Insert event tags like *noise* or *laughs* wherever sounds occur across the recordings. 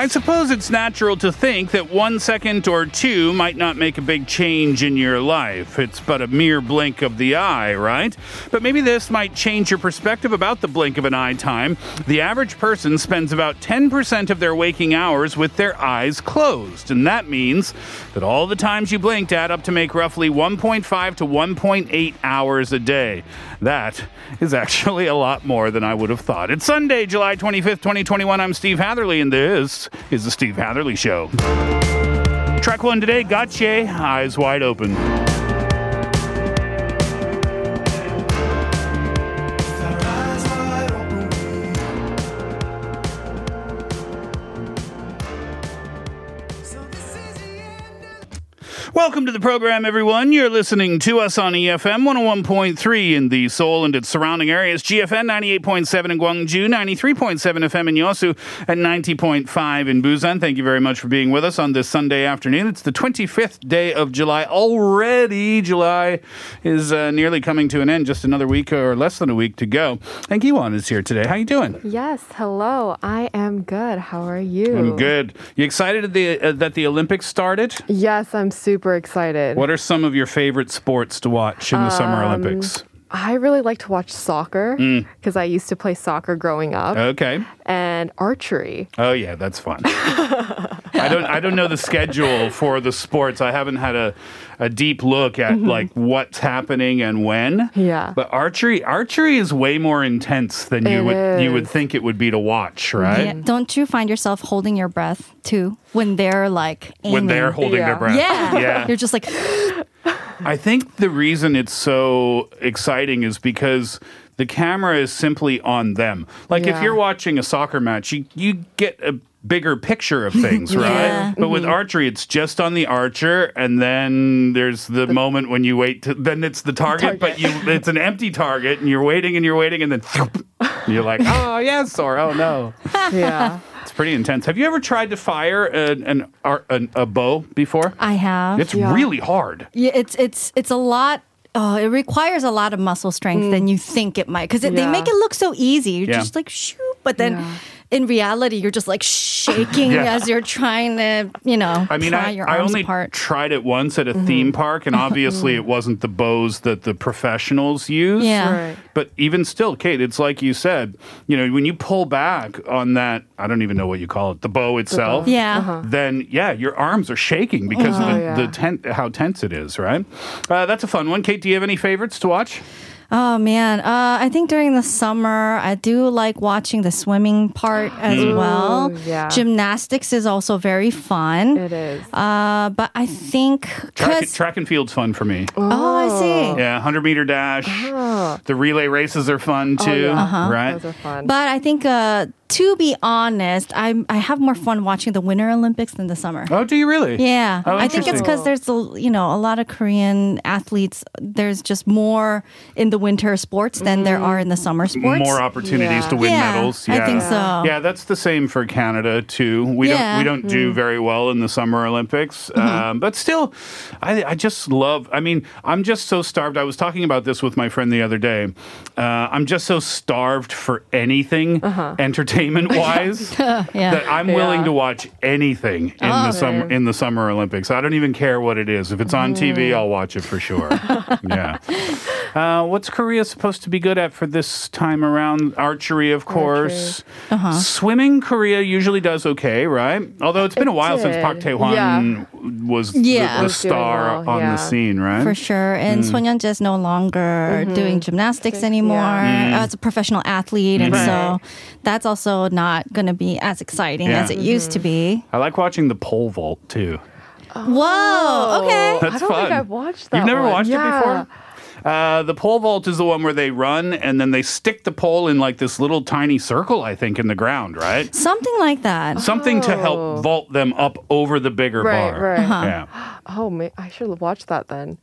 I suppose it's natural to think that one second or two might not make a big change in your life. It's but a mere blink of the eye, right? But maybe this might change your perspective about the blink of an eye time. The average person spends about 10% of their waking hours with their eyes closed. And that means that all the times you blinked add up to make roughly 1.5 to 1.8 hours a day. That is actually a lot more than I would have thought. It's Sunday, July 25th, 2021. I'm Steve Hatherley, and this is the Steve Hatherley Show. Track one today, Gotcha, Eyes Wide Open. Welcome to the program, everyone. You're listening to us on EFM 101.3 in the Seoul and its surrounding areas, GFN 98.7 in Gwangju, 93.7 FM in Yosu, and 90.5 in Busan. Thank you very much for being with us on this Sunday afternoon. It's the 25th day of July. Already, July is uh, nearly coming to an end. Just another week or less than a week to go. And Giwon is here today. How you doing? Yes, hello. I am good. How are you? I'm good. You excited the, uh, that the Olympics started? Yes, I'm super excited. What are some of your favorite sports to watch in the Summer Um, Olympics? I really like to watch soccer Mm. because I used to play soccer growing up Okay. and archery. Oh yeah, that's fun. I don't I don't know the schedule for the sports. I haven't had a, a deep look at like what's happening and when. Mm-hmm. Yeah. But archery archery is way more intense than you It would you would is. think it would be to watch, right? Yeah. Don't you find yourself holding your breath too when they're like aiming? When they're holding their Yeah. breath. yeah. Yeah. You're just like I think the reason it's so exciting is because the camera is simply on them. Like if you're watching a soccer match, you you get a bigger picture of *laughs* things, right? Yeah. But with archery, it's just on the archer, and then there's the, moment when you wait. To, then it's the target, but you it's an empty target, and you're waiting and you're waiting, and then *laughs* you're like, *laughs* oh yes, or oh no. Yeah. It's pretty intense. Have you ever tried to fire an, an, an a bow before? I have. It's Yeah. really hard. yeah, it's it's it's a lot. Oh, it requires a lot of muscle strength than mm. you think it might because they make it look so easy. You're Yeah. just like shoot, but then Yeah. In reality, you're just like shaking *laughs* Yeah. as you're trying to, you know, I mean, pry I, your I arms only apart. tried it once at a mm-hmm. theme park, and obviously mm-hmm. it wasn't the bows that the professionals use. Yeah. Right. But even still, Kate, it's like you said, you know, when you pull back on that, I don't even know what you call it, the bow itself. Yeah. Uh-huh. Then yeah, your arms are shaking because of Oh, the, yeah. the ten- how tense it is, right? Uh, that's a fun one. Kate, do you have any favorites to watch? Oh man, uh, I think during the summer I do like watching the swimming part as well. yeah. Gymnastics is also very fun. It is. Uh, but I think Track, 'cause- track and field's fun for me. oh, I see. Yeah, 100 meter dash. The relay races are fun too, Oh. yeah. Uh-huh. right? Those are fun. But I think uh, to be honest, I'm I have more fun watching the Winter Olympics than the summer. Oh, do you really? Yeah, Oh, I think it's because there's a you know a lot of Korean athletes. There's just more in the winter sports than there are in the summer sports. More opportunities Yeah. to win yeah, medals. I think so. Yeah, that's the same for Canada too. We don't we don't do very well in the Summer Olympics, um, but still, I, I just love. I mean, I'm just so starved. I was talking about this with my friend the other day. Uh, I'm just so starved for anything entertainment wise *laughs* yeah. that I'm willing Yeah. to watch anything in Oh. the summer in the Summer Olympics. I don't even care what it is. If it's on TV, I'll watch it for sure. *laughs* yeah. Uh, what's Korea supposed to be good at for this time around? Archery, of course. Uh-huh. Swimming, Korea usually does okay, right? Although it's been a It while since did. Park Tae-hwan Yeah. was Yeah. the, the Was star well, on the scene, right? For sure. And Mm. Son Yeon-jae's no longer doing gymnastics anymore Mm. as a professional athlete. And Right. so that's also not going to be as exciting Yeah. as it used to be. I like watching the pole vault too. Whoa. Okay. That's I don't fun. think I've watched that. You've never one. watched it before? Uh, the pole vault is the one where they run and then they stick the pole in like this little tiny circle, I think, in the ground, right? Something like that. Something to Oh. help vault them up over the bigger Right, bar. right. Yeah. *gasps* Oh, I should watch that then.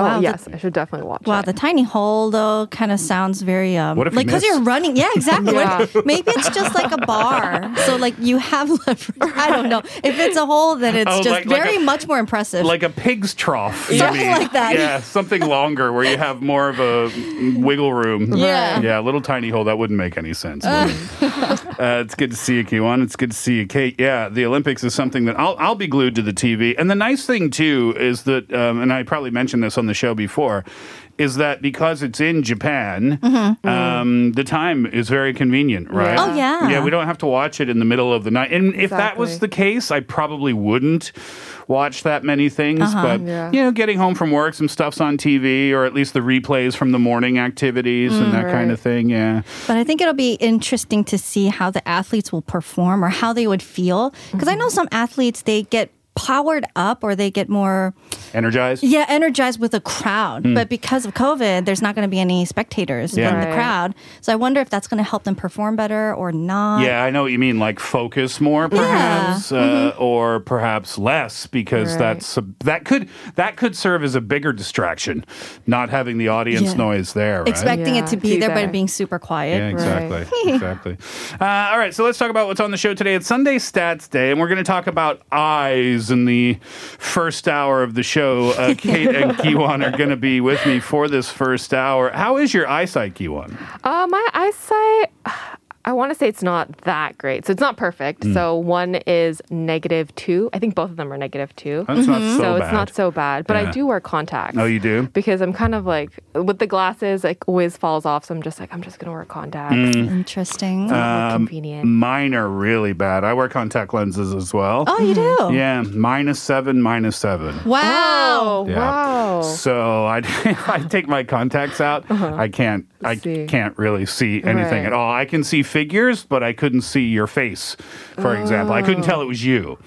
Oh, Wow, the- yes, I should definitely watch Wow, it. the tiny hole though kind of sounds very um What if like because miss? you're running. Yeah, exactly. *laughs* Yeah. What- Maybe it's just like a bar, so like you have *laughs* leverage. I don't know. If it's a hole, then it's Oh, just like- like very a- much more impressive. Like a pig's trough. Something mean. like that. Yeah, something longer where you have more of a wiggle room. Yeah. Yeah, a little tiny hole. That wouldn't make any sense. would it? *laughs* uh, it's good to see you, Kiwan. It's good to see you, Kate. Yeah, the Olympics is something that I'll, I'll be glued to the TV. And the nice thing, too, is that, um, and I probably mentioned this on the show before, is that because it's in Japan, um, the time is very convenient, right? Oh, yeah. Yeah, we don't have to watch it in the middle of the night. And if that was the case, I probably wouldn't watch that many things. Uh-huh. But, Yeah. you know, getting home from work, some stuff's on TV, or at least the replays from the morning activities and that kind of thing. Yeah. But I think it'll be interesting to see how the athletes will perform or how they would feel. Because I know some athletes, they get powered up or they get more Energized? yeah energized with a crowd but because of covid there's not going to be any spectators Yeah. in the crowd so i wonder if that's going to help them perform better or not Yeah, I know what you mean. Like focus more, perhaps, uh, or perhaps less, because Right. that's a, that could that could serve as a bigger distraction, not having the audience Yeah. noise there. Right? expecting it to be be there but being super quiet Yeah, exactly. *laughs* exactly. Uh, all right, so let's talk about what's on the show today. It's Sunday Stats Day, and we're going to talk about eyes in the first hour of the show. Uh, *laughs* Kate and Kiwan are going to be with me for this first hour. How is your eyesight, Kiwan? Uh, my eyesight, I want to say it's not that great. So it's not perfect. Hmm. So one is negative two. I think both of them are negative two. That's not so, so bad. it's not so bad. But Yeah. I do wear contacts. Oh, you do? Because I'm kind of like, with the glasses, like always falls off. So I'm just like, I'm just going to wear contacts. Hmm. interesting Um, convenient. Mine are really bad. I wear contact lenses as well. oh you do Yeah, minus seven, minus seven. wow Oh, Yeah. wow. So I, *laughs* I take my contacts out, I can't. I See. can't really see anything at all. I can see figures, but I couldn't see your face. For example, I couldn't tell it was you,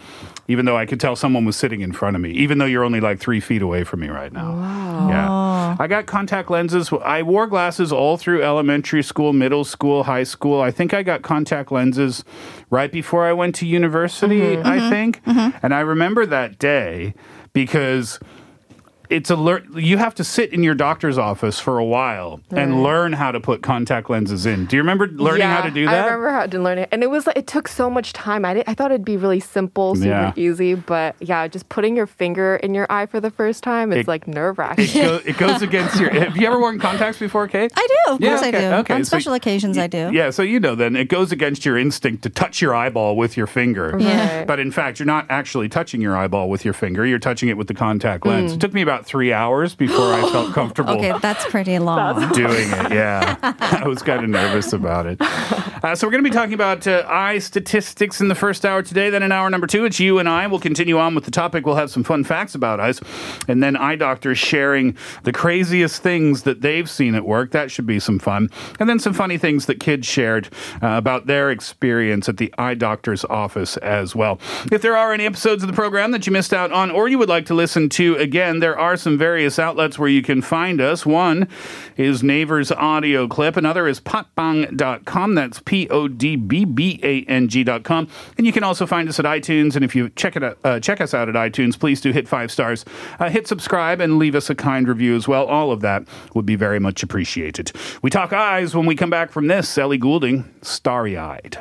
even though I could tell someone was sitting in front of me. Even though you're only like three feet away from me right now. Yeah, I got contact lenses. I wore glasses all through elementary school, middle school, high school. I think I got contact lenses right before I went to university. Mm-hmm. I mm-hmm. think, mm-hmm. and I remember that day because it's a lear- you have to sit in your doctor's office for a while and learn how to put contact lenses in. Do you remember learning yeah, how to do that? I remember how to learn it, and it was like it took so much time. I did, I thought it'd be really simple, super Yeah. easy, but yeah, just putting your finger in your eye for the first time, it's It- like nerve wracking. it, go, it goes *laughs* against your. Have you ever worn contacts before, Kate? i do of Yeah, course i do okay. on So special occasions i do Yeah, so you know then it goes against your instinct to touch your eyeball with your finger. Yeah. But in fact, you're not actually touching your eyeball with your finger. You're touching it with the contact lens. Mm. It took me about three hours before I felt *gasps* comfortable. okay that's pretty long doing it. Yeah, I was kind of nervous about it. Uh, so we're going to be talking about uh, eye statistics in the first hour today. Then in hour number two, it's you and I. We'll continue on with the topic. We'll have some fun facts about eyes, and then eye doctors sharing the craziest things that they've seen at work. That should be some fun. And then some funny things that kids shared uh, about their experience at the eye doctor's office as well. If there are any episodes of the program that you missed out on, or you would like to listen to again, there are some various outlets where you can find us. One is Neighbors audio clip. Another is podbbang.com. That's P O D B B A N G.com. And you can also find us at iTunes. And if you check it out, uh, check us out at iTunes, please do hit five stars, uh, hit subscribe, and leave us a kind review as well. All of that would be very much appreciated. We talk eyes when we come back from this. Ellie Goulding, starry eyed.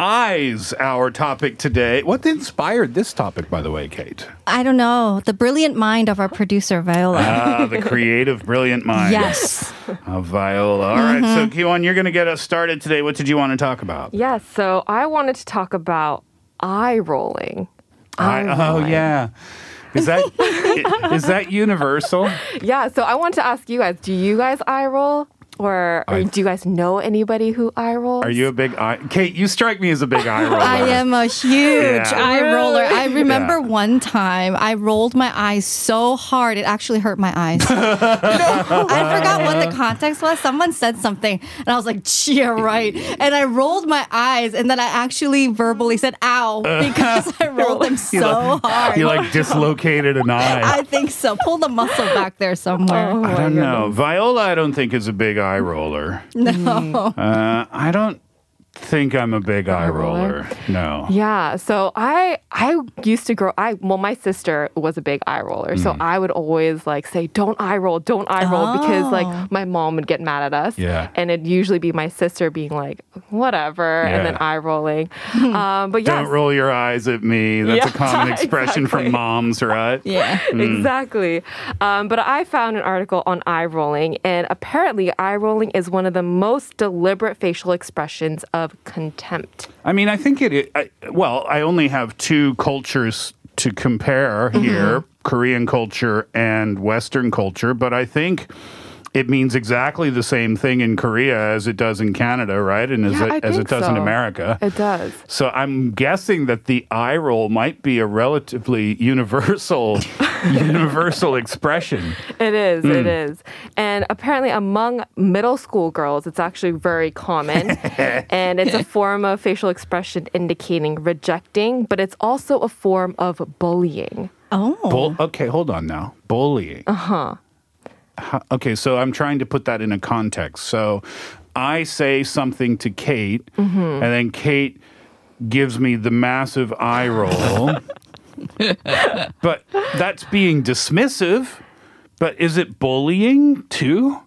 Eyes, our topic today. What inspired this topic, by the way, Kate? i don't know the brilliant mind of our producer viola Ah, the *laughs* creative, brilliant mind. yes Of Viola. All right, so Kiwan, you're going to get us started today. What did you want to talk about? Yes, so I wanted to talk about eye rolling. I, oh, yeah. Is that *laughs* is that universal? Yeah, so I want to ask you guys, do you guys eye roll? Or, or I- do you guys know anybody who eye rolls? Are you a big eye? Kate, you strike me as a big eye roller. I am a huge Yeah. eye roller. I remember remember that? one time I rolled my eyes so hard it actually hurt my eyes. *laughs* I forgot what the context was. Someone said something and I was like, yeah, right. And I rolled my eyes and then I actually verbally said, ow, *laughs* because I rolled them so like- hard. You like dislocated an eye. I think so. Pull the muscle back there somewhere. Oh I don't oh know. Viola, I don't think is a big eye roller. No. Uh, I don't think I'm a big eye roller. No. Yeah, so I I used to grow I well my sister was a big eye roller. So Mm. I would always like say don't eye roll, don't eye roll because Oh. like my mom would get mad at us. Yeah. And it'd usually be my sister being like whatever and then eye rolling. *laughs* um but yeah. Don't roll your eyes at me. That's a common *laughs* expression exactly. from moms, right? Yeah. Exactly. Um, but I found an article on eye rolling, and apparently, eye rolling is one of the most deliberate facial expressions of contempt. I mean, I think it. I, well, I only have two cultures to compare Mm-hmm. here Korean culture and Western culture, but I think. It means exactly the same thing in Korea as it does in Canada, right? And as, Yeah, it, as it think does in. America. It does. So I'm guessing that the eye roll might be a relatively universal *laughs* universal expression. It is, It Hmm. is. And apparently, among middle school girls, it's actually very common. *laughs* and it's a form of facial expression indicating rejecting, but it's also a form of bullying. Oh. Bull- okay, hold on now. Bullying. Uh-huh. Okay, so I'm trying to put that in a context. So I say something to Kate, mm-hmm. and then Kate gives me the massive eye roll. *laughs* but that's being dismissive. But is it bullying too?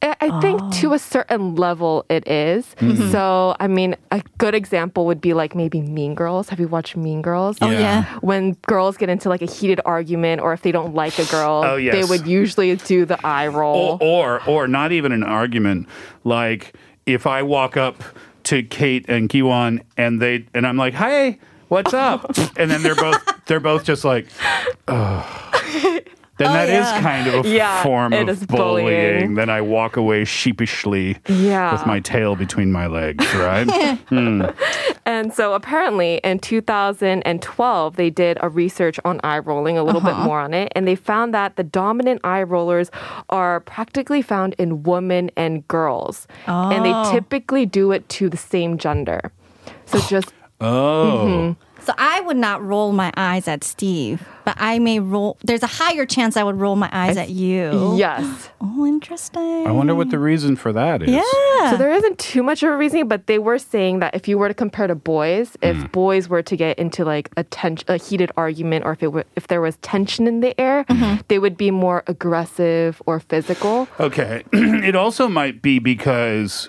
I I think to a certain level it is. Mm-hmm. So, I mean, a good example would be like maybe Mean Girls. Have you watched Mean Girls? Oh, Yeah. yeah. When girls get into like a heated argument or if they don't like a girl, Oh, yes. they would usually do the eye roll. or, or or not even an argument. Like if I walk up to Kate and Kiwan and they and I'm like, "Hey, what's up?" *laughs* and then they're both they're both just like, "Oh." *laughs* Then Oh, that is yeah. kind of a Yeah, form of bullying. bullying. Then I walk away sheepishly Yeah. with my tail between my legs, right? *laughs* Hmm. And so apparently in 2012, they did a research on eye rolling, a little bit uh-huh. more on it, and they found that the dominant eye rollers are practically found in women and girls. And they Oh. typically do it to the same gender. So just oh. Mm-hmm. So I would not roll my eyes at Steve, but I may roll. There's a higher chance I would roll my eyes at you. yes. Oh, interesting. I wonder what the reason for that is. Yeah. So there isn't too much of a reason, but they were saying that if you were to compare to boys, if mm. boys were to get into like a, ten- a heated argument, or if it were, if there was tension in the air, mm-hmm. they would be more aggressive or physical. Okay. *clears throat* it also might be because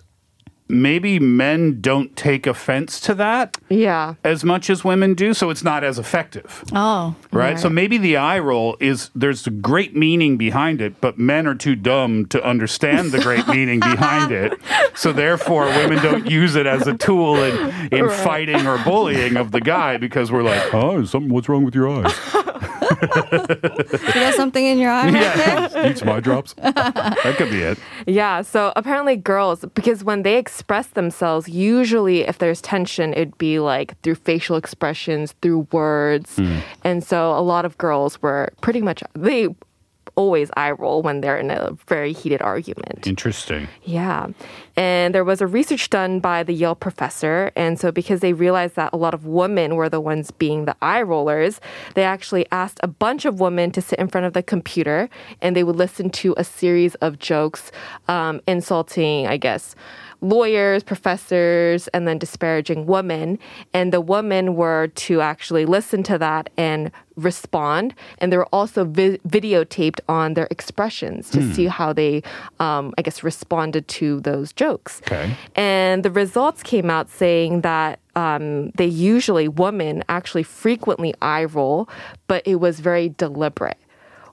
maybe men don't take offense to that Yeah. as much as women do, so it's not as effective. oh. Right? So maybe the eye roll is there's a great meaning behind it, but men are too dumb to understand the great *laughs* meaning behind it. So therefore women don't use it as a tool in, in fighting or bullying of the guy because we're like, oh, something what's wrong with your eyes? *laughs* You got something in your eye right there? *laughs* yeah. Eat some eye drops. That could be it. Yeah, so apparently girls, because when they express themselves, usually if there's tension, it'd be like through facial expressions, through words. Hmm. And so a lot of girls were pretty much, they always eye roll when they're in a very heated argument. Interesting. Yeah. And there was a research done by the Yale professor. And so, because they realized that a lot of women were the ones being the eye rollers, they actually asked a bunch of women to sit in front of the computer and they would listen to a series of jokes um, insulting, I guess, lawyers, professors, and then disparaging women. And the women were to actually listen to that and respond. And they were also vi- videotaped on their expressions to see how they, um, I guess, responded to those jokes. Okay. And the results came out saying that um, they usually, women actually frequently eye roll, but it was very deliberate.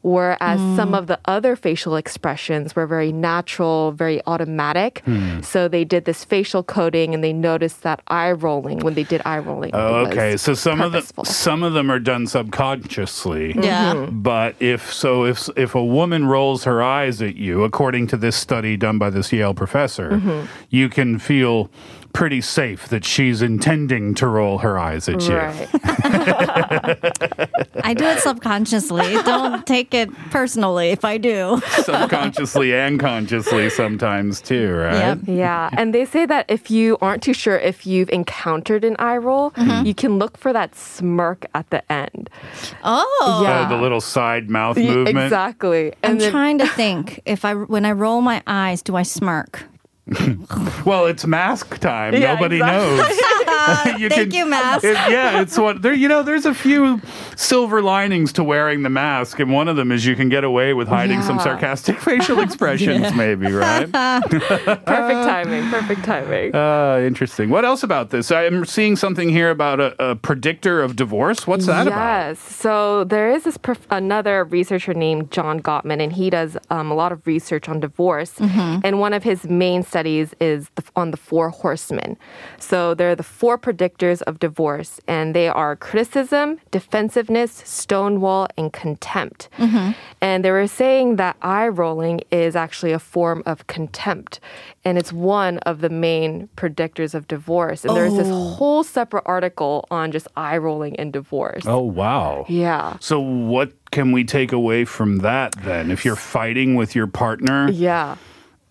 Whereas hmm. some of the other facial expressions were very natural, very automatic. Hmm. So they did this facial coding and they noticed that eye rolling when they did eye rolling. Oh, okay. So some purposeful. of them some of them are done subconsciously. Mm-hmm. Yeah. But if so if if a woman rolls her eyes at you, according to this study done by this Yale professor, Mm-hmm. you can feel pretty safe that she's intending to roll her eyes at you. Right. *laughs* I do it subconsciously. Don't take it personally if I do. Subconsciously and consciously sometimes too, right? Yep. Yeah, and they say that if you aren't too sure if you've encountered an eye roll, Mm-hmm. you can look for that smirk at the end. Oh. Yeah. Uh, the little side mouth Y- movement. Exactly. I'm then, trying to think if I when I roll my eyes, do I smirk? *laughs* Well, it's mask time. Yeah, Nobody exactly. knows. *laughs* *laughs* You Thank you, mask. it- yeah, it's what there. You know, there's a few silver linings to wearing the mask, and one of them is you can get away with hiding some sarcastic facial expressions, maybe, right? perfect timing. Perfect timing. Uh, interesting. What else about this? I'm seeing something here about a, a predictor of divorce. What's that about? yes. So there is this prof- another researcher named John Gottman, and he does um, a lot of research on divorce. And one of his main studies is the, on the four horsemen. So they're the four predictors of divorce, and they are criticism, defensiveness, stonewall, and contempt. Mm-hmm. And they were saying that eye rolling is actually a form of contempt, and it's one of the main predictors of divorce. And there's this oh. whole separate article on just eye rolling and divorce. Oh, wow. Yeah. So, what can we take away from that then? If you're fighting with your partner Yeah.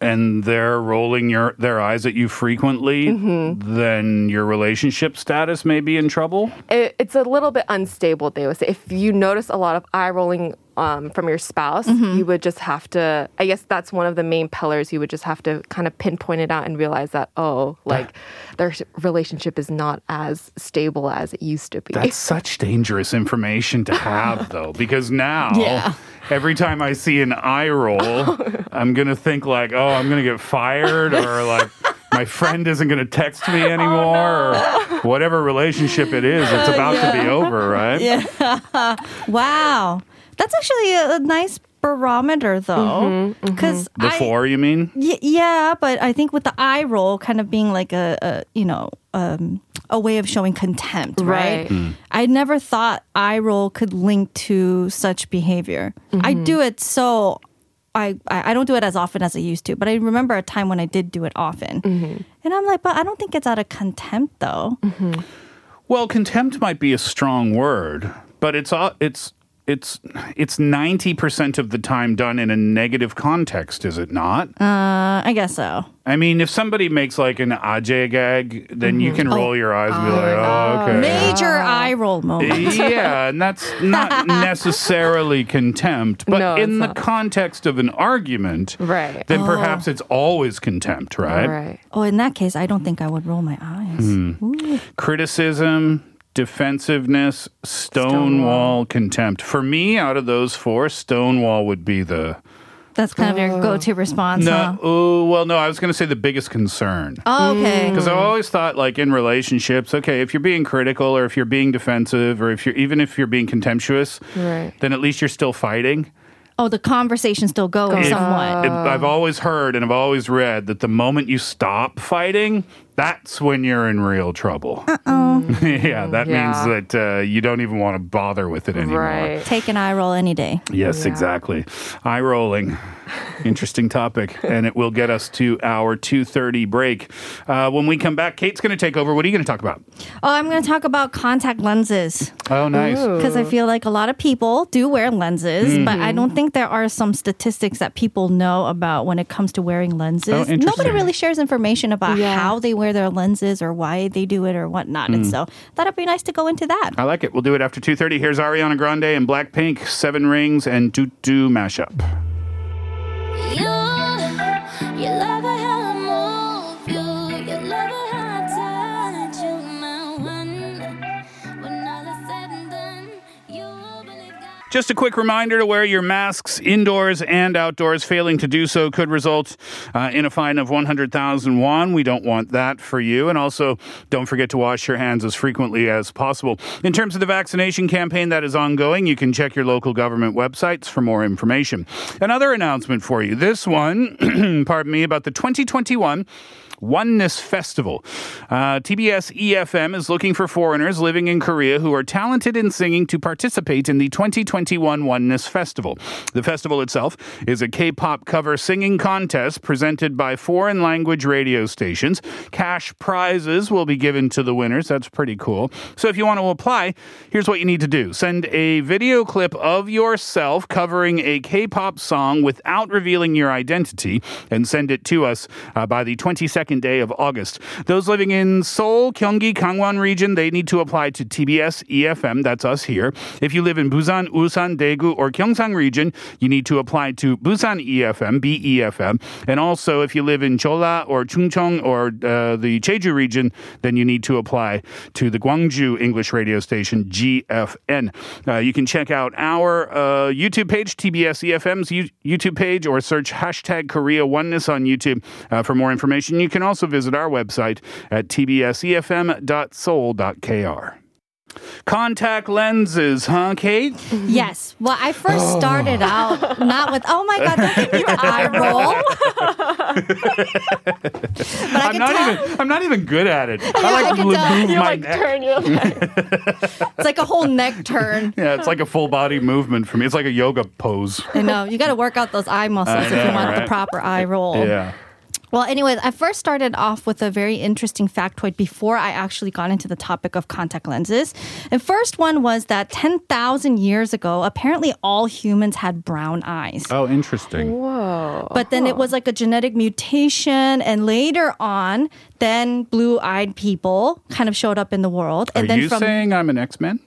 And they're rolling your their eyes at you frequently, Mm-hmm. then your relationship status may be in trouble. It, it's a little bit unstable, they would say. If you notice a lot of eye rolling um, from your spouse, you would just have to, I guess that's one of the main pillars. You would just have to kind of pinpoint it out and realize that, oh, like their relationship is not as stable as it used to be. That's such dangerous information to have, *laughs* though, because now Yeah. Every time I see an eye roll, *laughs* I'm gonna think like, oh, I'm gonna get fired, or like my friend isn't gonna text me oh, anymore, or whatever relationship it is, it's about to be over, right? *laughs* yeah Wow. That's actually a, a nice barometer though. Mm-hmm, mm-hmm. Because Before, you mean? Y- yeah, but I think with the eye roll kind of being like a, a you know, um, a way of showing contempt, right? Right. Mm. I never thought eye roll could link to such behavior. I mm-hmm. do it so. I, I I don't do it as often as I used to, but I remember a time when I did do it often. And I'm like, but I don't think it's out of contempt though. Well, contempt might be a strong word, but it's uh, it's it's it's ninety percent of the time done in a negative context, is it not? Uh, I guess so. I mean, if somebody makes like an ajae gag, then you can roll your eyes and be like, oh, okay. Major eye roll moment. yeah, and that's *laughs* not necessarily contempt, but No, in the not. context of an argument, Right. then perhaps it's always contempt, right? Right. Oh, in that case, I don't think I would roll my eyes. Ooh. Criticism, defensiveness, stonewall, contempt. For me, out of those four, stonewall would be the. That's kind of your go-to response. No, huh? oh, well, no, I was going to say the biggest concern. Oh, okay. Mm. Because I've always thought, like in relationships, okay, if you're being critical or if you're being defensive or if you're even if you're being contemptuous, Right. then at least you're still fighting. Oh, the conversation still going Goes somewhat. It- I've always heard and I've always read that the moment you stop fighting, that's when you're in real trouble. Uh-oh. *laughs* yeah, that Yeah. means that uh, you don't even want to bother with it anymore. Right. Take an eye roll any day. Yes, Yeah. exactly. Eye rolling. Interesting topic, and it will get us to our 2:30 break. Uh, when we come back, Kate's going to take over. What are you going to talk about? Oh, I'm going to talk about contact lenses Oh, nice. because I feel like a lot of people do wear lenses, but I don't think there are some statistics that people know about when it comes to wearing lenses. Oh. Nobody really shares information about Yeah. how they wear their lenses or why they do it or whatnot. And hmm. so that'd be nice to go into that. I like it. We'll do it after 2:30. Here's Ariana Grande and Blackpink, Seven Rings and Doo Doo mashup. Just a quick reminder to wear your masks indoors and outdoors. Failing to do so could result uh, in a fine of 100,000 won. We don't want that for you. And also, don't forget to wash your hands as frequently as possible. In terms of the vaccination campaign that is ongoing, you can check your local government websites for more information. Another announcement for you. This one, *clears throat* pardon me, about the 2021 Oneness Festival. Uh, TBS EFM is looking for foreigners living in Korea who are talented in singing to participate in the 2021 2021 Oneness Festival. The festival itself is a K-pop cover singing contest presented by foreign language radio stations. Cash prizes will be given to the winners. That's pretty cool. So if you want to apply, here's what you need to do. Send a video clip of yourself covering a K-pop song without revealing your identity and send it to us uh, by the 22nd day of August. Those living in Seoul, Gyeonggi, Gangwon region, they need to apply to TBS EFM. That's us here. If you live in Busan, Ulsan, Daegu, or Gyeongsang region, you need to apply to Busan EFM, BEFM. And also, if you live in Jeolla or Chungcheong or uh, the Jeju region, then you need to apply to the Gwangju English radio station GFN. Uh, you can check out our uh, YouTube page, TBS EFM's YouTube page, or search hashtag Korea Oneness on YouTube uh, for more information. You can also visit our website at tbsefm.seoul.kr. Contact lenses, huh, Kate? Yes. Well, I first oh. started out not with, oh my God, don't give me the eye roll. *laughs* but I I'm can not tell even. I'm not even good at it. I I like can to tell. move You my like neck. turn your *laughs* it's like a whole neck turn. Yeah, it's like a full body movement for me. It's like a yoga pose. I know. You got to work out those eye muscles I if you know, want the proper eye roll. Yeah. Well, anyways, I first started off with a very interesting factoid before I actually got into the topic of contact lenses. And first one was that 10,000 years ago, apparently all humans had brown eyes. Oh, interesting. Whoa. But then it was like a genetic mutation, and later on, then blue-eyed people kind of showed up in the world. Are And then you from saying I'm an X-Men?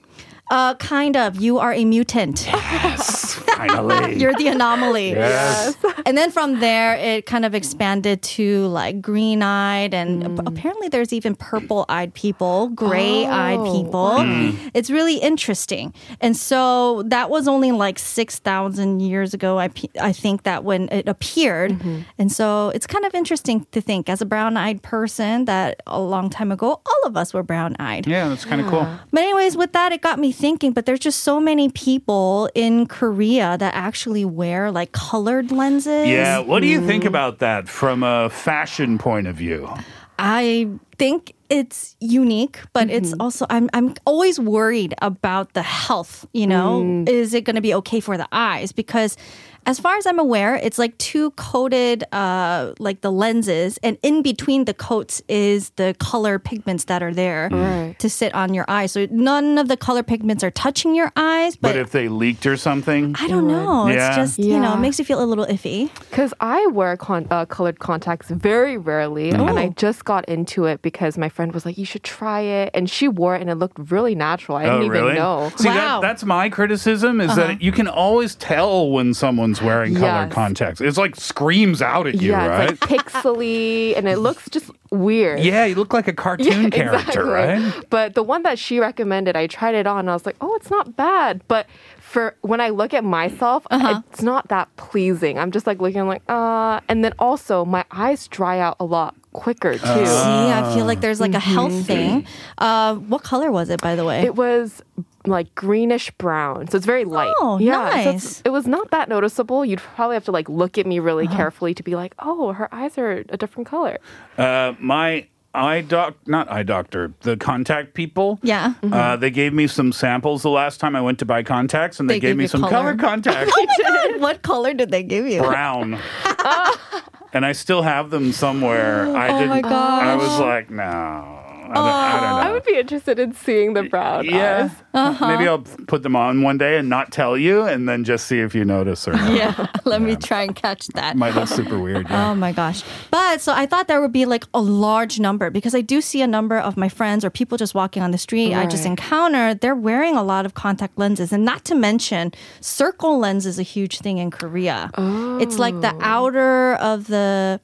Uh, kind of, you are a mutant. Yes, *laughs* finally. You're the anomaly. yes. And then from there, it kind of expanded to like green eyed, and mm. ap- apparently there's even purple eyed people, gray eyed Oh, people. Hmm. It's really interesting. And so that was only like 6,000 years ago, I, I think, that when it appeared. Mm-hmm. And so it's kind of interesting to think as a brown eyed person that a long time ago, all of us were brown eyed. Yeah, that's kind of cool. But anyways, with that, it got me thinking. But there's just so many people in Korea that actually wear like colored lenses. Yeah, what do you think mm-hmm. about that from a fashion point of view? I think it's unique, but it's also I'm I'm always worried about the health. You know, is it going to be okay for the eyes? Because as far as I'm aware, it's like two coated, uh, like the lenses, and in between the coats is the color pigments that are there Right. to sit on your eyes. So none of the color pigments are touching your eyes, But, but. if they leaked or something, I don't know. Yeah. It's just, you know, Yeah. it makes you feel a little iffy. Because I wear con- uh, colored contacts very rarely, and I just got into it because my friend was like, "You should try it," and she wore it, and it looked really natural. I oh didn't really? even know. See, Wow. that, that's my criticism is that you can always tell when someone's wearing colored Yes. contacts. It's like screams out at you, yeah, right? it's like *laughs* pixely, and it looks just weird. yeah, you look like a *laughs* cartoon character, exactly. right? But the one that she recommended, I tried it on. and I was like, oh, it's not bad. But for when I look at myself, Uh-huh. it's not that pleasing. I'm just like looking like, uh. And then also, my eyes dry out a lot quicker too. Uh, See, I feel like there's like a health thing. Uh, what color was it, by the way? It was like greenish brown, so it's very light. Oh, so it's- nice. it was not that noticeable. You'd probably have to like look at me really Uh-huh. carefully to be like, oh, her eyes are a different color. Uh, my eye doc, not eye doctor, the contact people. yeah. Uh, they gave me some samples the last time I went to buy contacts, and they, They gave gave me some color. color contacts. *laughs* Oh my God, what color did they give you? brown. *laughs* and I still have them somewhere. *gasps* I Oh didn't. I was like, no. I don't, I don't know. I would be interested in seeing the brown yeah. eyes. Uh-huh. Maybe I'll put them on one day and not tell you, and then just see if you notice or not. Yeah, *laughs* let me try and catch that. Might look super weird. Yeah. Oh my gosh. But so I thought there would be like a large number because I do see a number of my friends or people just walking on the street I just encounter, they're wearing a lot of contact lenses. And not to mention, circle lens is a huge thing in Korea. It's like the outer of the.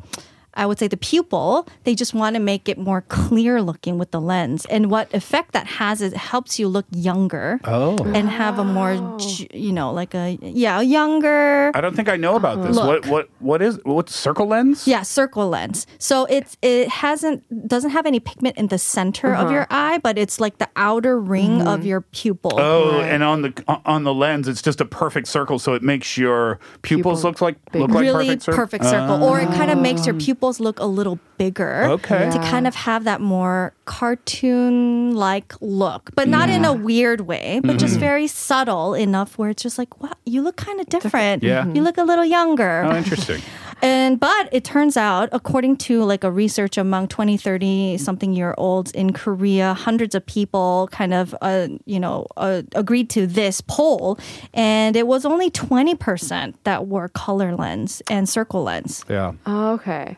I would say the pupil, they just want to make it more clear looking with the lens. And what effect that has is it helps you look younger oh. and have a more, oh. you know, like a, yeah, younger. I don't think I know about this. Look. What what what is what's circle lens? Yeah, circle lens. So it's it hasn't doesn't have any pigment in the center of your uh-huh. eye, but it's like the outer ring of mm-hmm. your pupil. Oh, and on the on the lens, it's just a perfect circle, so it makes your pupils Pupil look like big. look like really perfect, cir- perfect circle, or it kind of makes your ah. pupils pupils look a little bigger. Okay. To kind of have that more cartoon like look, but not in a weird way, but just mm-hmm. very subtle enough where it's just like, wow, you look kind of different. Yeah. Mm-hmm. You look a little younger. Oh, interesting. *laughs* And but it turns out, according to like a research among 20, 30 something year olds in Korea, hundreds of people kind of uh, you know uh, agreed to this poll, and it was only 20% that wore color lens and circle lens. Yeah. Oh, okay.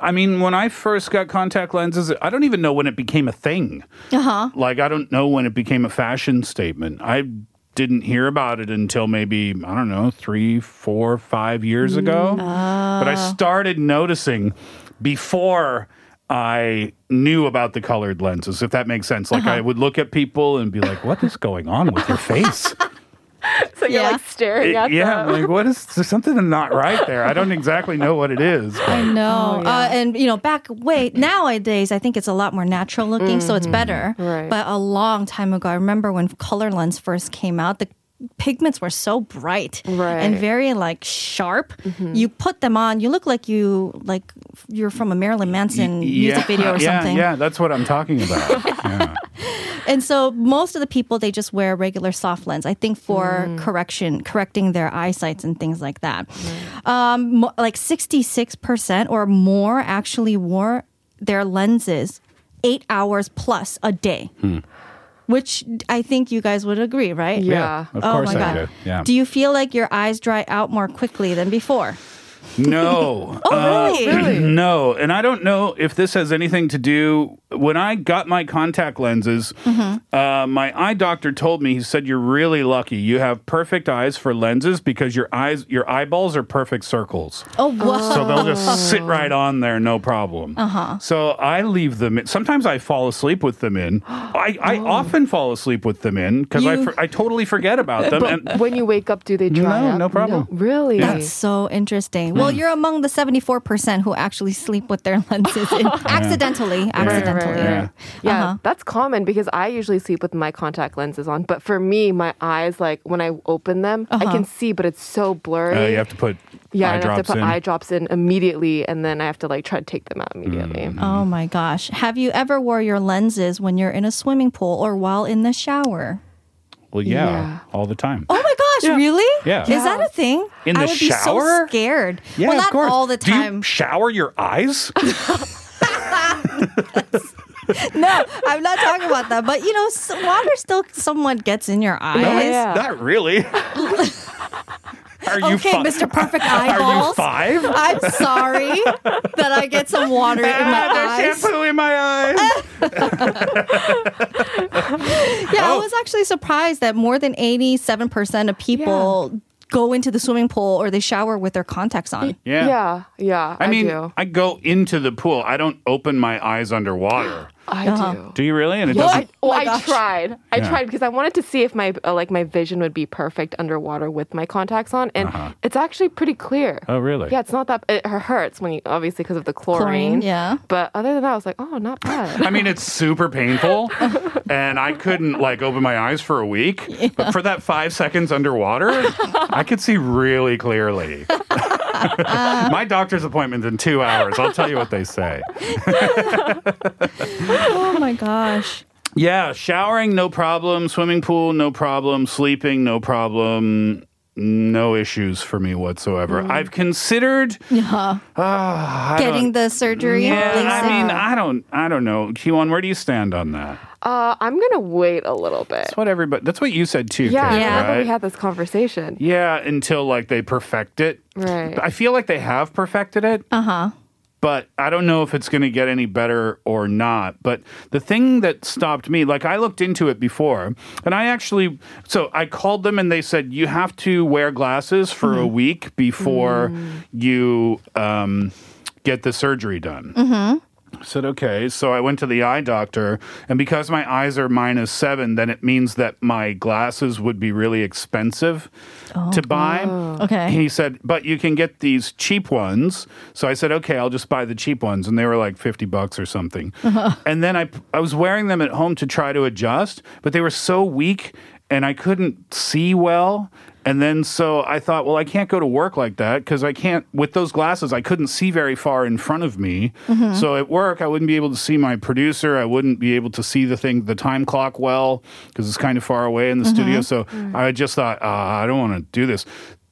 I mean, when I first got contact lenses, I don't even know when it became a thing. Uh huh. Like, I don't know when it became a fashion statement. I didn't hear about it until maybe, I don't know, three, four, five years ago. Mm. But I ah. started noticing before I knew about the colored lenses, if that makes sense. Like, uh-huh. I would look at people and be like, what is going on with your face? *laughs* *laughs* So you're Yeah. like staring at yeah, them. like, what is, there's something not *laughs* right there. I don't exactly know what it is. but- know, Oh, uh, yeah. uh, and you know, back way mm-hmm. nowadays, I think it's a lot more natural looking, so it's mm-hmm. better. Right. But a long time ago, I remember when color lens first came out, the pigments were so bright Right. and very like sharp. Mm-hmm. You put them on, you look like you like you're from a Marilyn Manson music video or yeah, something. Yeah, that's what I'm talking about. *laughs* yeah. And so most of the people they just wear regular soft lens. I think for Mm. correction, correcting their eyesights and things like that. Um, mo- like sixty six percent or more actually wore their lenses eight hours plus a day. Which I think you guys would agree, right? Yeah. of oh course my I god. do. Yeah. Do you feel like your eyes dry out more quickly than before? No. *laughs* Oh, Uh, *clears throat* really? no. And I don't know if this has anything to do. When I got my contact lenses, Mm-hmm. uh, my eye doctor told me, he said, You're really lucky. You have perfect eyes for lenses because your eyes, your eyeballs are perfect circles. Oh, wow. So they'll just sit right on there, no problem. Uh-huh. So I leave them. In. Sometimes I fall asleep with them in. I, I *gasps* often fall asleep with them in because I, for, I totally forget about them. But and *laughs* when you wake up, do they dry No, up? no problem. Really? That's so interesting. Well, you're among the 74% who actually sleep with their *laughs* lenses in, *laughs* accidentally. Accidentally. right. Yeah, Uh-huh. that's common because I usually sleep with my contact lenses on. But for me, my eyes, like when I open them, I can see, but it's so blurry. uh, you have to put yeah, eye and I have to put in. eye drops in immediately, and then I have to like try to take them out immediately. Mm. Oh my gosh. Have you ever wore your lenses when you're in a swimming pool or while in the shower? well, yeah, Yeah. all the time. Oh my gosh, really? Yeah. Is that a thing? In I the would be so shower? scared. Yeah, well, of not course. all the Do you time. shower your eyes? *laughs* *laughs* no, I'm not talking about that. But you know, water still somewhat gets in your eyes. No, yeah. Not really. *laughs* Are you Okay, fi- Mr. Perfect *laughs* Are you Eyeballs. five? I'm sorry that I get some water in my Ah, there's eyes. shampoo in my eyes. Yeah, I Oh. was actually surprised that more than 87% of people go into the swimming pool or they shower with their contacts on. Yeah. yeah, yeah, I, I mean, do. I go into the pool. I don't open my eyes underwater. I Uh-huh. do. Do you really? And it Well, doesn't. I, well, my I gosh. tried. I Yeah. tried because I wanted to see if my uh, like my vision would be perfect underwater with my contacts on, and it's actually pretty clear. Uh-huh. Oh, really? Yeah, it's not that it hurts when you obviously because of the Chlorine, chlorine. yeah. But other than that, I was like, oh, not bad. I mean, it's super painful, *laughs* and I couldn't like open my eyes for a week. But for that five seconds underwater, I could see really clearly. *laughs* *laughs* my doctor's appointment's in two hours. I'll tell you what they say. *laughs* Oh my gosh. Yeah, showering, no problem. Swimming pool, no problem. Sleeping, no problem. No issues for me whatsoever. I've considered Yeah. ah, I Getting the surgery. Yeah, I mean, I don't, I don't know. Kiwon, where do you stand on that? uh, I'm gonna wait a little bit. That's what everybody. That's what you said too. Yeah, Kate, yeah. right? we had this conversation. Yeah, until like they perfect it. Right. I feel like they have perfected it. Uh huh. But I don't know if it's going to get any better or not. But the thing that stopped me, like I looked into it before, and I actually, so I called them and they said you have to wear glasses for a mm-hmm. week before mm. you um, get the surgery done. I said, okay. So I went to the eye doctor, and because my eyes are minus seven, then it means that my glasses would be really expensive to oh. buy. Oh. Okay. He said, but you can get these cheap ones. So I said, okay, I'll just buy the cheap ones. And they were like 50 bucks or something. *laughs* And then I, I was wearing them at home to try to adjust, but they were so weak. and I couldn't see well. And then so I thought, well, I can't go to work like that because I can't, with those glasses, I couldn't see very far in front of me. Mm-hmm. So at work, I wouldn't be able to see my producer. I wouldn't be able to see the thing, the time clock well because it's kind of far away in the mm-hmm. studio. So I just thought, uh, I don't want to do this.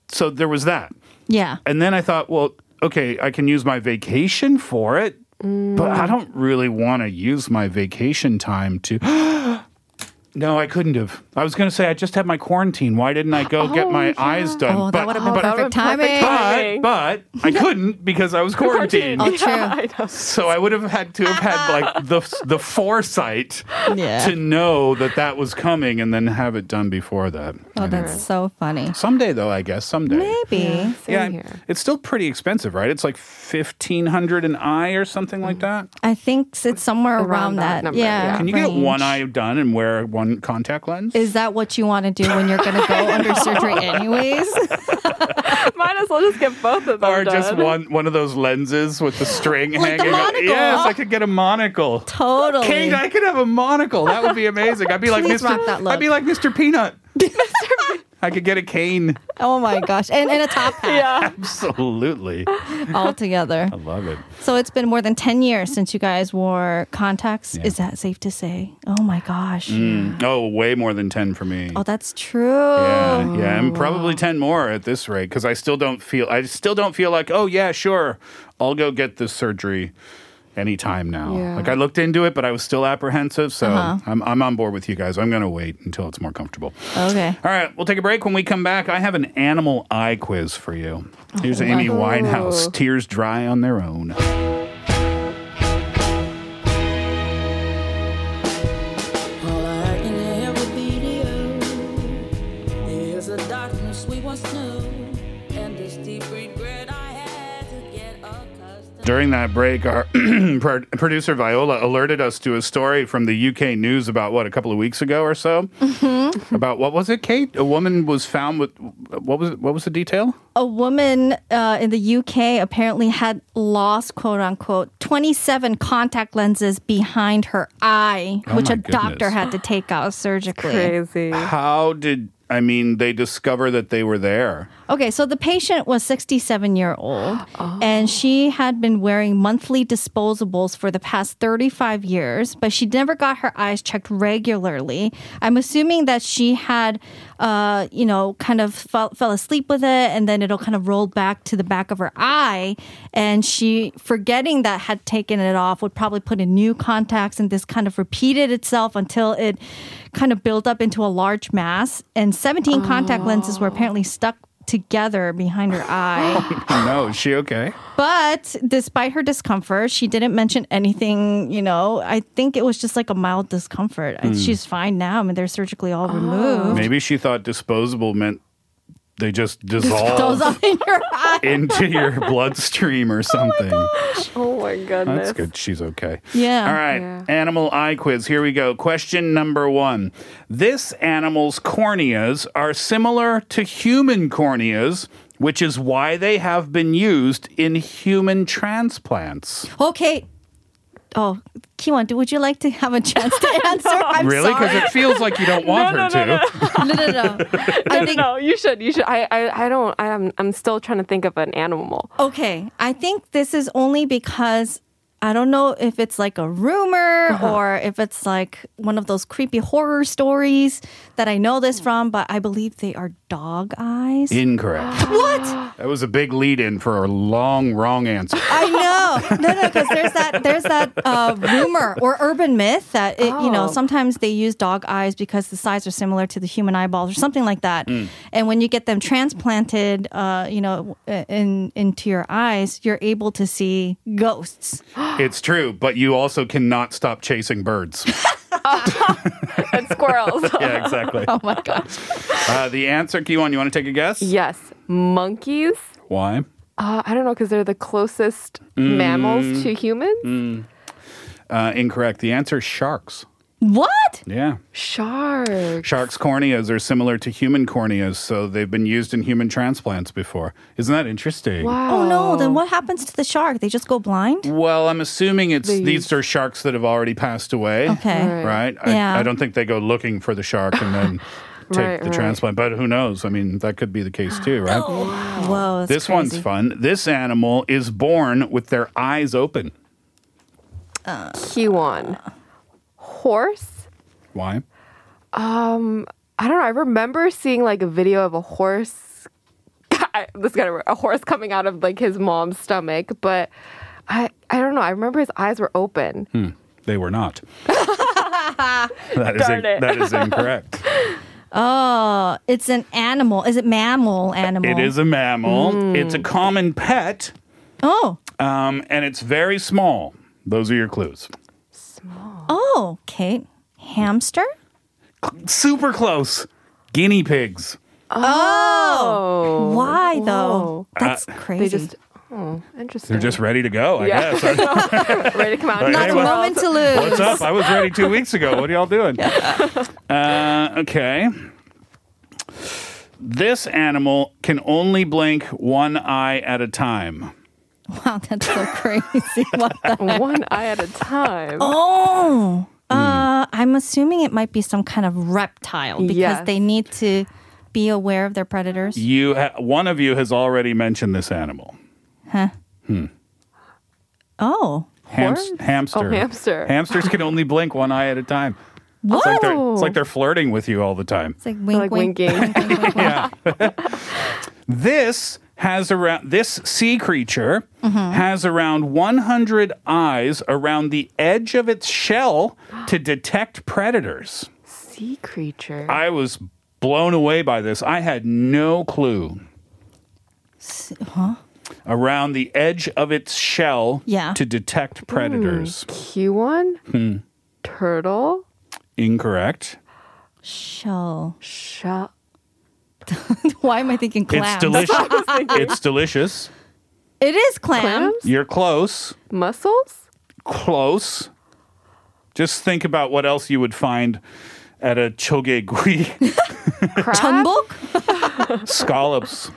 So there was that. Yeah. And then I thought, well, okay, I can use my vacation for it, but I mm. don't really want to use my vacation time to. No, I couldn't have. I was going to say I just had my quarantine. Why didn't I go get Oh, my yeah. eyes done? Oh, that would have been but, perfect timing. timing. but, but I *laughs* couldn't because I was quarantined. Oh, true. I. So I would have had to have had like *laughs* the the foresight Yeah. to know that that was coming and then have it done before that. Oh, that's so funny. Someday though, I guess someday. Maybe. Same Yeah, here. it's still pretty expensive, right? It's like fifteen hundred an eye or something like mm-hmm. that. I think it's somewhere around, Around that that. number, yeah. yeah. Can you get one eye done and wear one contact lens? Is that what you want to do when you're going to go *laughs* under surgery, anyways? *laughs* Might as well just get both of them or just done. one one of those lenses with the string Like hanging. up. monocle. Yes, I could get a monocle. totally. Kate, I could have a monocle. That would be amazing. I'd be like Please Mr. that look. I'd be like Mr. Peanut. *laughs* I could get a cane. Oh my gosh. And, and a top *laughs* hat Yeah. Absolutely. all together. I love it. So it's been more than 10 years since you guys wore contacts. Is that safe to say? Oh my gosh. Mm. Oh, way more than 10 for me. Oh, that's true. Yeah, yeah, and probably 10 more at this rate because I still don't feel I still don't feel like, "Oh yeah, sure. I'll go get this surgery anytime now." Yeah. Like I looked into it, but I was still apprehensive, so Uh-huh. I'm I'm on board with you guys. I'm going to wait until it's more comfortable. Okay. All right, we'll take a break. When we come back, I have an animal eye quiz for you. Here's Amy Winehouse. Tears dry on their own. During that break, our *clears throat* producer Viola alerted us to a story from the UK news about what a couple of weeks ago or so. About what was it, Kate? A woman was found with what was it, what was the detail? A woman uh, in the UK apparently had lost, quote unquote, 27 contact lenses behind her eye, Oh which my a doctor had to take out surgically. Crazy. How did I mean they discover that they were there? Okay, so the patient was 67 year old and she had been wearing monthly disposables for the past 35 years, but she never got her eyes checked regularly. I'm assuming that she had, uh, you know, kind of fell, fell asleep with it and then it'll kind of roll back to the back of her eye. And she, forgetting that had taken it off, would probably put in new contacts and this kind of repeated itself until it kind of built up into a large mass. And 17 contact lenses were apparently stuck together behind her eye. *laughs* Oh, no, is she okay? but despite her discomfort, she didn't mention anything, you know. I think it was just like a mild discomfort. I- hmm. She's fine now. I mean, they're surgically all removed. Maybe she thought disposable meant they just dissolve *laughs* up in your eye. *laughs* into your bloodstream or something. *laughs* Oh my goodness. Oh That's good. She's okay. Yeah. All right. Yeah. Animal eye quiz. Here we go. Question number one. This animal's corneas are similar to human corneas, which is why they have been used in human transplants. Okay. Oh, Kiwan, do- would you like to have a chance to *laughs* answer? I'm really? Because it feels like you don't *laughs* want No, her no, no, to. no, *laughs* no, no. I No, no, think no, you should. You should. I, I, I don't. I'm, I'm still trying to think of an animal. Okay, I think this is only because I don't know if it's like a rumor or if it's like one of those creepy horror stories that I know this from, but I believe they are dog eyes. Incorrect. *gasps* what? That was a big lead in for a long, wrong answer. *laughs* I know. No, no, because there's that there's that uh, rumor or urban myth that it, you know Oh. sometimes they use dog eyes because the size are similar to the human eyeballs or something like that. And when you get them transplanted, uh, you know, in into your eyes, you're able to see ghosts. *gasps* *gasps* *gasps* It's true, but you also cannot stop chasing birds. *laughs* *laughs* And squirrels. yeah, exactly. *laughs* Oh my gosh. Uh, the answer, Kiwan, you want to take a guess? yes, monkeys. Why? Uh, I don't know because they're the closest mammals to humans. Uh, incorrect. The answer is sharks. What? Yeah. Sharks. Sharks' corneas are similar to human corneas, so they've been used in human transplants before. Isn't that interesting? Wow. Oh no, then what happens to the shark? They just go blind? Well, I'm assuming it's They these are sharks that have already passed away. Okay. Right. Right? I, Yeah. I don't think they go looking for the shark and then *laughs* take Right, the right. transplant. But who knows? I mean, that could be the case too, *gasps* right? Whoa, that's this one's fun. This animal is born with their eyes open. Uh, Kiwan. Horse? Why? Um, I don't know. I remember seeing like a video of a horse. *laughs* this got a horse coming out of like his mom's stomach, but I I don't know. I remember his eyes were open. Hmm. They were not. *laughs* that is Darn it. that is incorrect. *laughs* Oh, it's an animal. Is it mammal animal? It is a mammal. Hmm. It's a common pet, Oh, um, and it's very small. Those are your clues. Oh, Kate. Hamster? Super close. Guinea pigs. Oh, Why though? Whoa. That's Uh, crazy. they just oh, interesting. They're just ready to go, I Yeah. guess. *laughs* ready to come out. Like, Not hey, a what- moment to lose. What's up? I was ready two weeks ago. What are y'all doing? *laughs* Uh, okay. This animal can only blink one eye at a time. *laughs* Wow, that's so crazy. *laughs* What the? One eye at a time. Oh, Hmm. uh, I'm assuming it might be some kind of reptile because Yes. they need to be aware of their predators. You, ha- one of you has already mentioned this animal. Oh, Hams- Horse? hamster. Oh, hamster. Hamsters can only blink one eye at a time. It's like, they're, it's like they're flirting with you all the time. It's like wink, like wink, winking. wink, wink, wink, wink. *laughs* This has around this sea creature Mm-hmm. has around 100 eyes around the edge of its shell to detect predators. sea creature. I was blown away by this. I had no clue. Huh? Around the edge of its shell Yeah. to detect predators. Kiwan. Hmm. Turtle. Incorrect. Shell. Shell. *laughs* Why am I thinking clams? It's delicious. it's delicious. It is clam. Clams. You're close. Mussels. Close. Just think about what else you would find at a choge-gui. Crab. *laughs* Chunbok? *laughs* Scallops.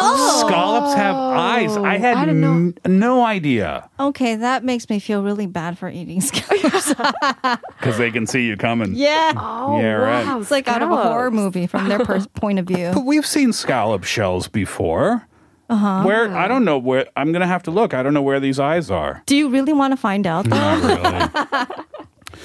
Oh. Scallops have eyes. I had I didn't know. n- no idea Okay, that makes me feel really bad for eating *laughs* scallops. *laughs* because they can see you coming. yeah. Oh, Yeah, right. wow, It's like out of a horror movie from their pers- *laughs* point of view. But we've seen scallop shells before. Uh-huh. Where I don't know where I'm gonna have to look. I don't know where these eyes are. Do you really want to find out? though? Not really.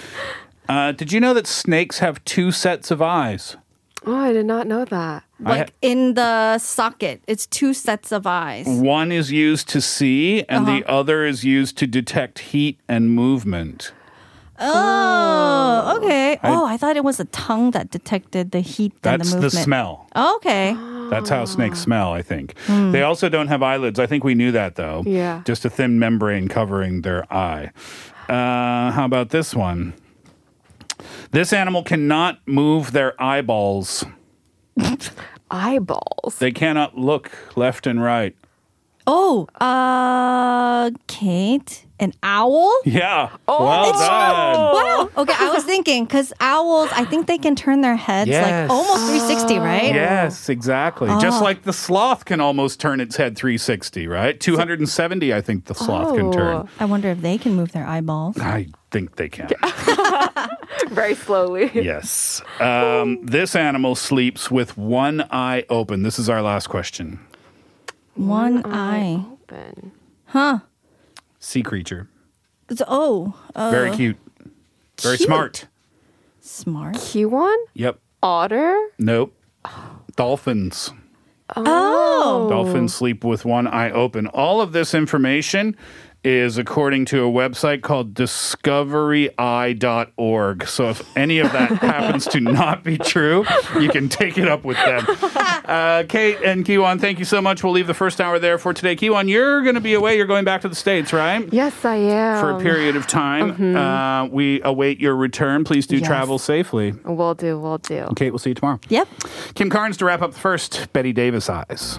uh, did you know that snakes have two sets of eyes? Oh, I did not know that. Like ha- in the socket, it's two sets of eyes. One is used to see, and the Uh-huh. other is used to detect heat and movement. Oh, okay. oh, I thought it was a tongue that detected the heat and That's the the, movement. smell. Okay. That's how snakes smell, I think. Hmm. They also don't have eyelids. I think we knew that, though. Yeah. Just a thin membrane covering their eye. Uh, how about this one? This animal cannot move their eyeballs. *laughs* Eyeballs. They cannot look left and right. Oh, uh, Kate, an owl? Yeah. well it's done. Wow. Okay, I was thinking because owls, I think they can turn their heads Yes. like almost 360, right? Yes, exactly. Just like the sloth can almost turn its head 360, right? 270, I think the sloth can turn. Oh. I wonder if they can move their eyeballs. I think they can. *laughs* *laughs* Very slowly. Yes. Um, this animal sleeps with one eye open. This is our last question. One eye. Open. Huh. Sea creature. It's, oh, uh, Very cute. Very cute. smart. smart. Kiwan. Yep. Otter. Nope. Dolphins. Oh. Dolphins sleep with one eye open. All of this information is according to a website called discoveryeye.org. So if any of that *laughs* happens to not be true, you can take it up with them. *laughs* Uh, Kate and Kiwan, thank you so much. We'll leave the first hour there for today. Kiwan, you're going to be away. You're going back to the States, right? Yes, I am. For a period of time. Uh, we await your return. Please do Yes. travel safely. We'll do. We'll do. Kate, we'll see you tomorrow. Yep. Kim Carnes to wrap up the first Bette Davis Eyes.